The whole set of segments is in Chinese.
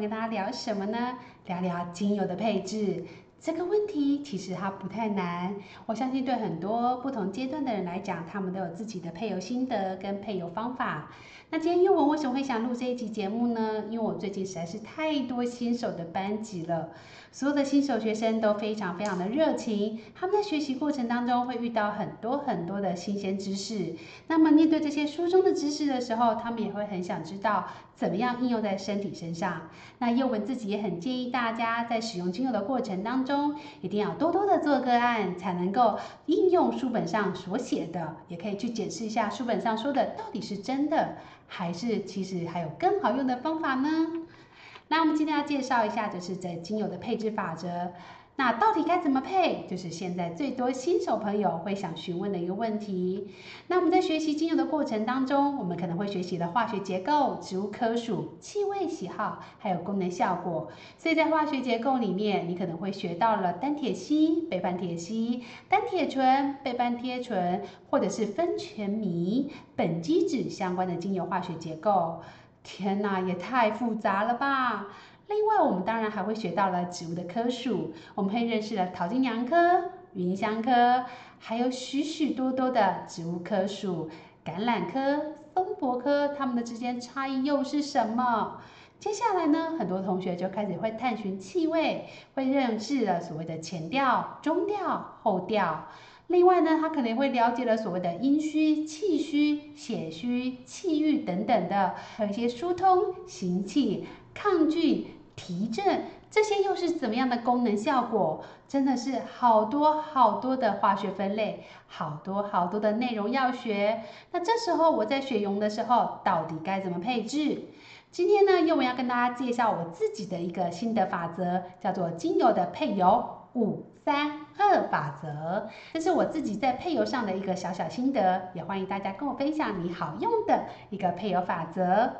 跟大家聊什么呢？聊聊精油的配置。这个问题其实它不太难，我相信对很多不同阶段的人来讲，他们都有自己的配油心得跟配油方法。那今天宥雯为什么会想录这一集节目呢？因为我最近实在是太多新手的班级了，所有的新手学生都非常非常的热情，他们在学习过程当中会遇到很多很多的新鲜知识。那么面对这些书中的知识的时候，他们也会很想知道怎么样应用在身体身上。那宥雯自己也很建议大家在使用精油的过程当中，一定要多多的做个案，才能够应用书本上所写的，也可以去检视一下书本上说的到底是真的，还是其实还有更好用的方法呢？那我们今天要介绍一下，就是在精油的配置法则。那到底该怎么配？就是现在最多新手朋友会想询问的一个问题。那我们在学习精油的过程当中，我们可能会学习了化学结构、植物科属、气味喜好，还有功能效果。所以在化学结构里面，你可能会学到了单萜烯、倍半萜烯、单萜醇、倍半萜醇，或者是酚醛醚、苯基酯相关的精油化学结构。天哪，也太复杂了吧！另外，我们当然还会学到了植物的科属，我们会认识了桃金娘科、芸香科，还有许许多多的植物科属，橄榄科、松柏科，它们的之间差异又是什么？接下来呢，很多同学就开始会探寻气味，会认识了所谓的前调、中调、后调。另外呢，他可能会了解了所谓的阴虚、气虚、血虚、气郁等等的，还有一些疏通、行气、抗菌。提振，这些又是怎么样的功能效果？真的是好多好多的化学分类，好多好多的内容要学。那这时候我在选油的时候，到底该怎么配置？今天呢，宥雯要跟大家介绍我自己的一个心得法则，叫做精油的配油五三二法则。这是我自己在配油上的一个小小心得，也欢迎大家跟我分享你好用的一个配油法则。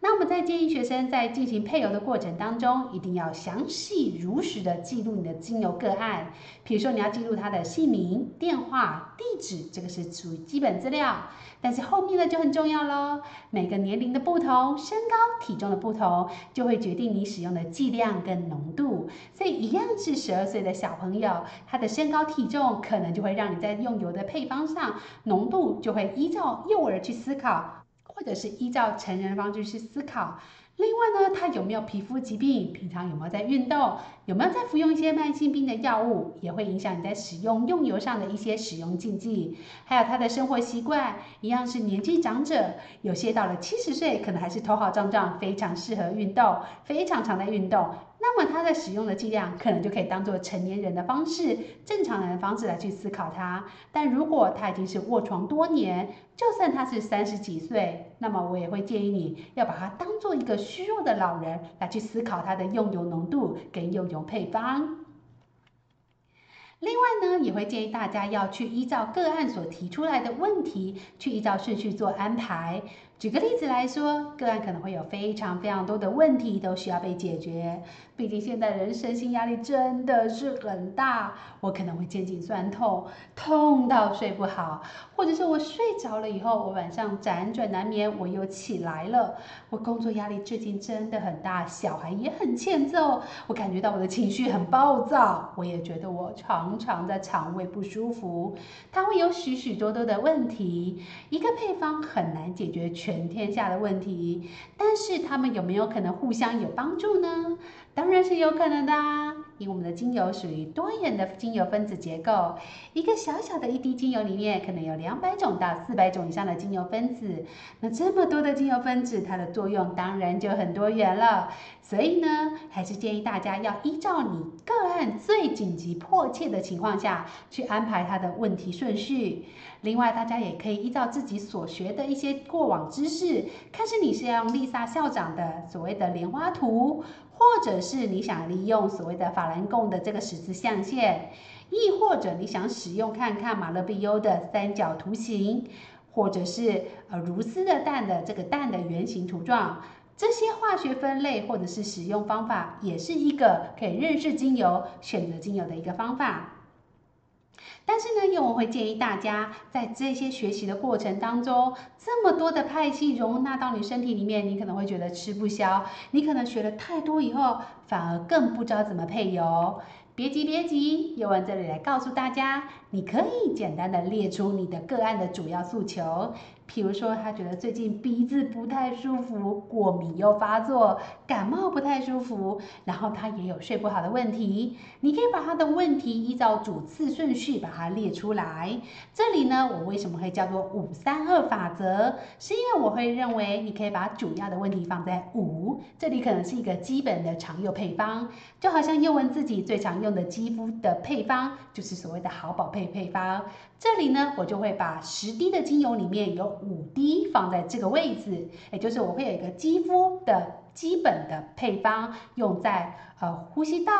那我们在建议学生在进行配油的过程当中，一定要详细如实的记录你的精油个案。比如说，你要记录他的姓名、电话、地址，这个是属于基本资料。但是后面的就很重要喽。每个年龄的不同、身高体重的不同，就会决定你使用的剂量跟浓度。所以，一样是十二岁的小朋友，他的身高体重可能就会让你在用油的配方上，浓度就会依照幼儿去思考。或者是依照成人的方式去思考。另外呢，他有没有皮肤疾病？平常有没有在运动？有没有在服用一些慢性病的药物？也会影响你在使用用油上的一些使用禁忌。还有他的生活习惯，一样是年纪长者，有些到了七十岁，可能还是头好胀胀，非常适合运动，非常常在运动。那么他的使用的剂量可能就可以当做成年人的方式、正常人的方式来去思考它。但如果他已经是卧床多年，就算他是三十几岁，那么我也会建议你要把它当做一个虚弱的老人来去思考它的用油浓度跟用油配方。另外呢，也会建议大家要去依照个案所提出来的问题，去依照顺序做安排。举个例子来说，个案可能会有非常非常多的问题都需要被解决。毕竟现在人身心压力真的是很大，我可能会肩颈酸痛，痛到睡不好，或者是我睡着了以后，我晚上辗转难眠，我又起来了。我工作压力最近真的很大，小孩也很欠揍，我感觉到我的情绪很暴躁，我也觉得我常常在肠胃不舒服。它会有许许多多的问题，一个配方很难解决全天下的问题，但是他们有没有可能互相有帮助呢？当然是有可能的啊，因为我们的精油属于多元的精油分子结构，一个小小的一滴精油里面可能有两百种到四百种以上的精油分子，那这么多的精油分子，它的作用当然就很多元了。所以呢，还是建议大家要依照你个案最紧急迫切的情况下去安排它的问题顺序。另外，大家也可以依照自己所学的一些过往知识，看是你是要用丽莎校长的所谓的莲花图，或者是你想利用所谓的法兰贡的这个十字象限，亦或者你想使用看看马勒比优的三角图形，或者是呃如丝的蛋的这个蛋的圆形图状。这些化学分类或者是使用方法，也是一个可以认识精油、选择精油的一个方法。但是呢，又我会建议大家，在这些学习的过程当中，这么多的派系容纳到你身体里面，你可能会觉得吃不消。你可能学了太多以后，反而更不知道怎么配油。别急，别急，宥雯这里来告诉大家，你可以简单的列出你的个案的主要诉求。譬如说，他觉得最近鼻子不太舒服，过敏又发作，感冒不太舒服，然后他也有睡不好的问题。你可以把他的问题依照主次顺序把它列出来。这里呢，我为什么会叫做五三二法则？是因为我会认为你可以把主要的问题放在五，这里可能是一个基本的常用配方，就好像宥雯自己最常用的肌肤的配方，就是所谓的好宝贝配方。这里呢，我就会把十滴的精油里面有五滴放在这个位置，也就是我会有一个肌肤的基本的配方，用在呃呼吸道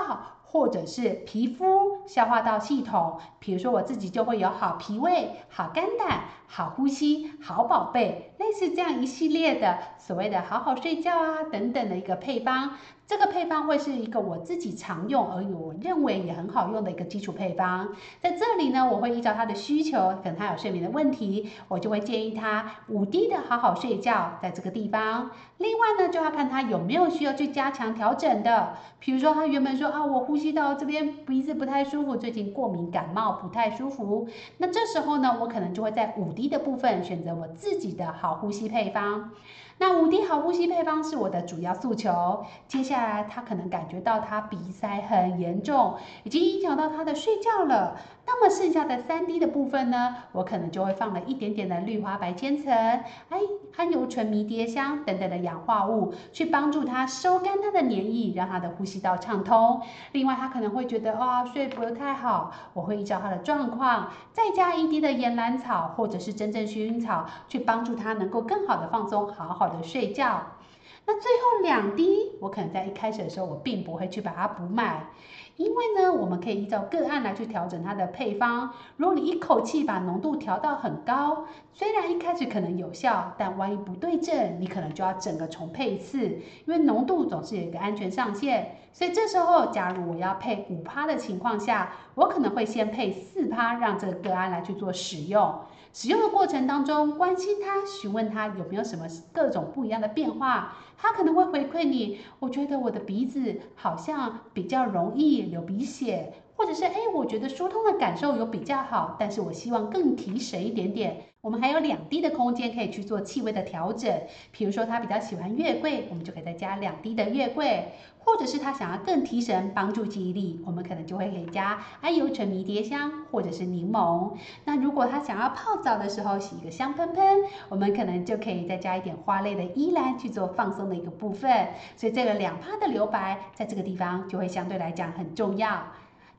或者是皮肤消化道系统。比如说我自己就会有好脾胃、好肝胆、好呼吸、好宝贝，类似这样一系列的所谓的好好睡觉啊等等的一个配方。这个配方会是一个我自己常用，而我认为也很好用的一个基础配方。在这里呢，我会依照他的需求，可能他有睡眠的问题，我就会建议他五滴的好好睡觉在这个地方。另外呢，就要看他有没有需要去加强调整的。比如说他原本说啊，我呼吸道这边鼻子不太舒服，最近过敏感冒不太舒服。那这时候呢，我可能就会在五滴的部分选择我自己的好好呼吸配方。那五滴好呼吸配方是我的主要诉求。接下来他可能感觉到他鼻塞很严重，已经影响到他的睡觉了。那么剩下的三滴的部分呢，我可能就会放了一点点的绿花白千层，哎，含油醇迷迭香等等的氧化物，去帮助他收干他的黏液，让他的呼吸道畅通。另外，他可能会觉得啊、睡不太好，我会依照他的状况，再加一滴的岩兰草或者是真正薰衣草，去帮助他能够更好的放松，好好的睡觉。那最后两滴，我可能在一开始的时候，我并不会去把它补满。因为呢，我们可以依照个案来去调整它的配方。如果你一口气把浓度调到很高，虽然一开始可能有效，但万一不对症，你可能就要整个重配一次。因为浓度总是有一个安全上限，所以这时候，假如我要配五趴的情况下，我可能会先配四趴，让这个个案来去做使用。使用的过程当中，关心他，询问他有没有什么各种不一样的变化，他可能会回馈你。我觉得我的鼻子好像比较容易流鼻血，或者是哎，我觉得疏通的感受有比较好，但是我希望更提神一点点。我们还有两滴的空间可以去做气味的调整，比如说他比较喜欢月桂，我们就可以再加两滴的月桂，或者是他想要更提神、帮助记忆力，我们可能就会可以加桉油醇迷迭香或者是柠檬。那如果他想要泡澡的时候洗一个香喷喷，我们可能就可以再加一点花类的依兰去做放松的一个部分。所以这个两趴的留白在这个地方就会相对来讲很重要。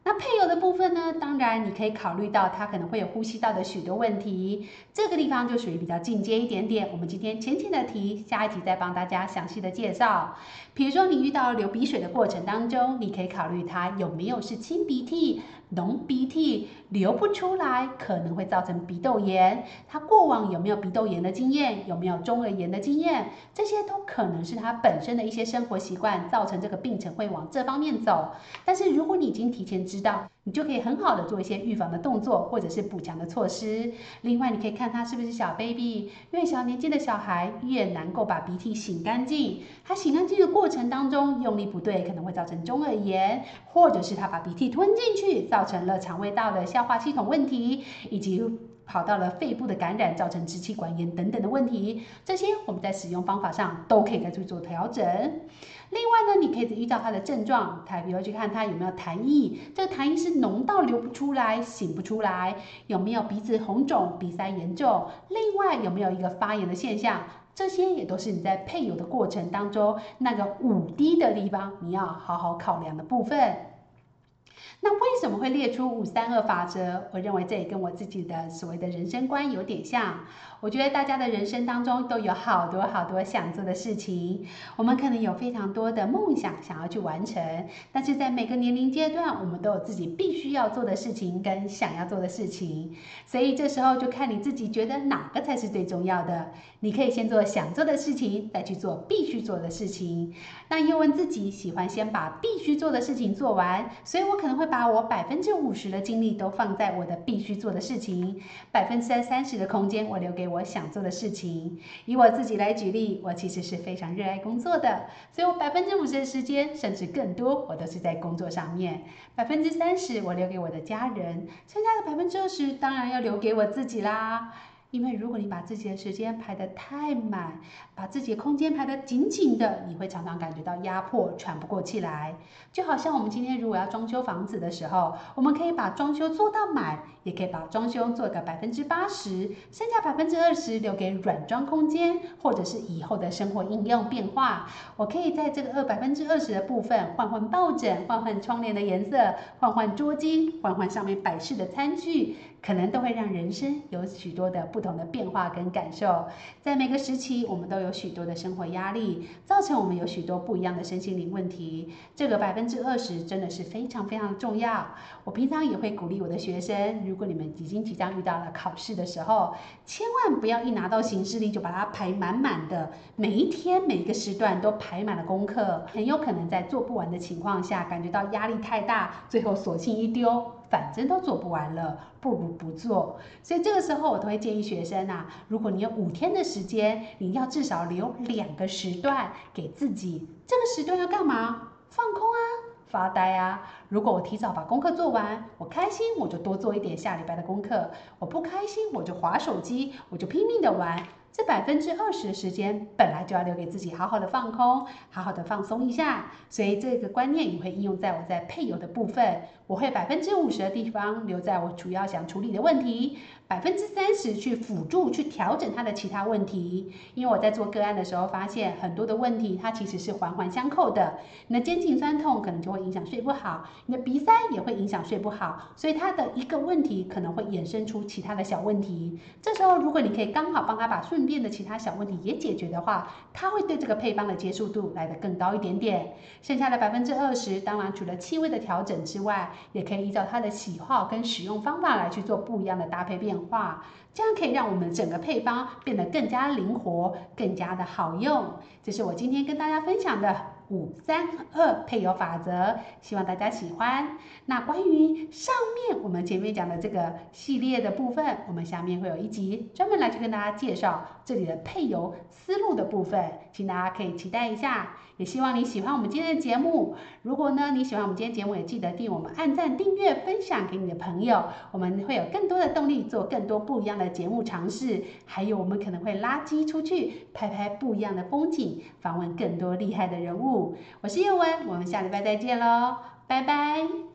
那配油的部分呢？当然，你可以考虑到它可能会有呼吸道的许多问题，这个地方就属于比较进阶一点点。我们今天浅浅的提，下一集再帮大家详细的介绍。比如说，你遇到流鼻水的过程当中，你可以考虑它有没有是清鼻涕。浓鼻涕流不出来，可能会造成鼻窦炎。他过往有没有鼻窦炎的经验？有没有中耳炎的经验？这些都可能是他本身的一些生活习惯造成这个病程会往这方面走。但是如果你已经提前知道，你就可以很好的做一些预防的动作，或者是补强的措施。另外，你可以看他是不是小 baby，越小年纪的小孩越难够把鼻涕擤干净。他擤干净的过程当中用力不对，可能会造成中耳炎，或者是他把鼻涕吞进去，造成了肠胃道的消化系统问题，以及跑到了肺部的感染，造成支气管炎等等的问题。这些我们在使用方法上都可以再去做调整。另外呢，你可以依照它的症状，他比如去看它有没有痰液，这个痰液是浓到流不出来、醒不出来，有没有鼻子红肿、鼻塞严重，另外有没有一个发炎的现象，这些也都是你在配油的过程当中那个五滴的地方，你要好好考量的部分。那为什么会列出五三二法则？我认为这也跟我自己的所谓的人生观有点像。我觉得大家的人生当中都有好多好多想做的事情，我们可能有非常多的梦想想要去完成，但是在每个年龄阶段，我们都有自己必须要做的事情跟想要做的事情，所以这时候就看你自己觉得哪个才是最重要的。你可以先做想做的事情，再去做必须做的事情。那又问自己喜欢先把必须做的事情做完，所以我可能会。把我百分之五十的精力都放在我的必须做的事情，百分之三十的空间我留给我想做的事情。以我自己来举例，我其实是非常热爱工作的，所以我百分之五十的时间，甚至更多，我都是在工作上面。百分之三十我留给我的家人，剩下的百分之二十当然要留给我自己啦。因为如果你把自己的时间排得太满，把自己的空间排得紧紧的，你会常常感觉到压迫，喘不过气来。就好像我们今天如果要装修房子的时候，我们可以把装修做到满，也可以把装修做个百分之八十，剩下百分之二十留给软装空间，或者是以后的生活应用变化。我可以在这个二百分之二十的部分换换抱枕，换换窗帘的颜色，换换桌巾，换换上面摆饰的餐具。可能都会让人生有许多的不同的变化跟感受。在每个时期，我们都有许多的生活压力，造成我们有许多不一样的身心灵问题。这个百分之二十真的是非常非常重要。我平常也会鼓励我的学生，如果你们已经即将遇到了考试的时候，千万不要一拿到行事历就把它排满满的，每一天每一个时段都排满了功课，很有可能在做不完的情况下，感觉到压力太大，最后索性一丢。反正都做不完了，不如不做。所以这个时候，我都会建议学生啊，如果你有五天的时间，你要至少留两个时段给自己。这个时段要干嘛？放空啊，发呆啊。如果我提早把功课做完，我开心，我就多做一点下礼拜的功课；我不开心，我就划手机，我就拼命的玩。这百分之二十的时间本来就要留给自己，好好的放空，好好的放松一下。所以这个观念也会应用在我在配油的部分。我会百分之五十的地方留在我主要想处理的问题，百分之三十去辅助去调整它的其他问题。因为我在做个案的时候发现，很多的问题它其实是环环相扣的。你的肩颈酸痛可能就会影响睡不好，你的鼻塞也会影响睡不好，所以它的一个问题可能会衍生出其他的小问题。这时候如果你可以刚好帮他把顺变的其他小问题也解决的话，它会对这个配方的接受度来得更高一点点。剩下的百分之二十，当然除了气味的调整之外，也可以依照它的喜好跟使用方法来去做不一样的搭配变化，这样可以让我们整个配方变得更加灵活，更加的好用。这是我今天跟大家分享的五三二配油法则，希望大家喜欢。那关于上面我们前面讲的这个系列的部分，我们下面会有一集专门来去跟大家介绍这里的配油思路的部分，请大家可以期待一下。也希望你喜欢我们今天的节目。如果呢你喜欢我们今天节目，也记得订我们按赞、订阅、分享给你的朋友。我们会有更多的动力做更多不一样的节目尝试，还有我们可能会拉机出去拍拍不一样的风景，访问更多厉害的人物。我是叶文，我们下礼拜再见喽，拜拜。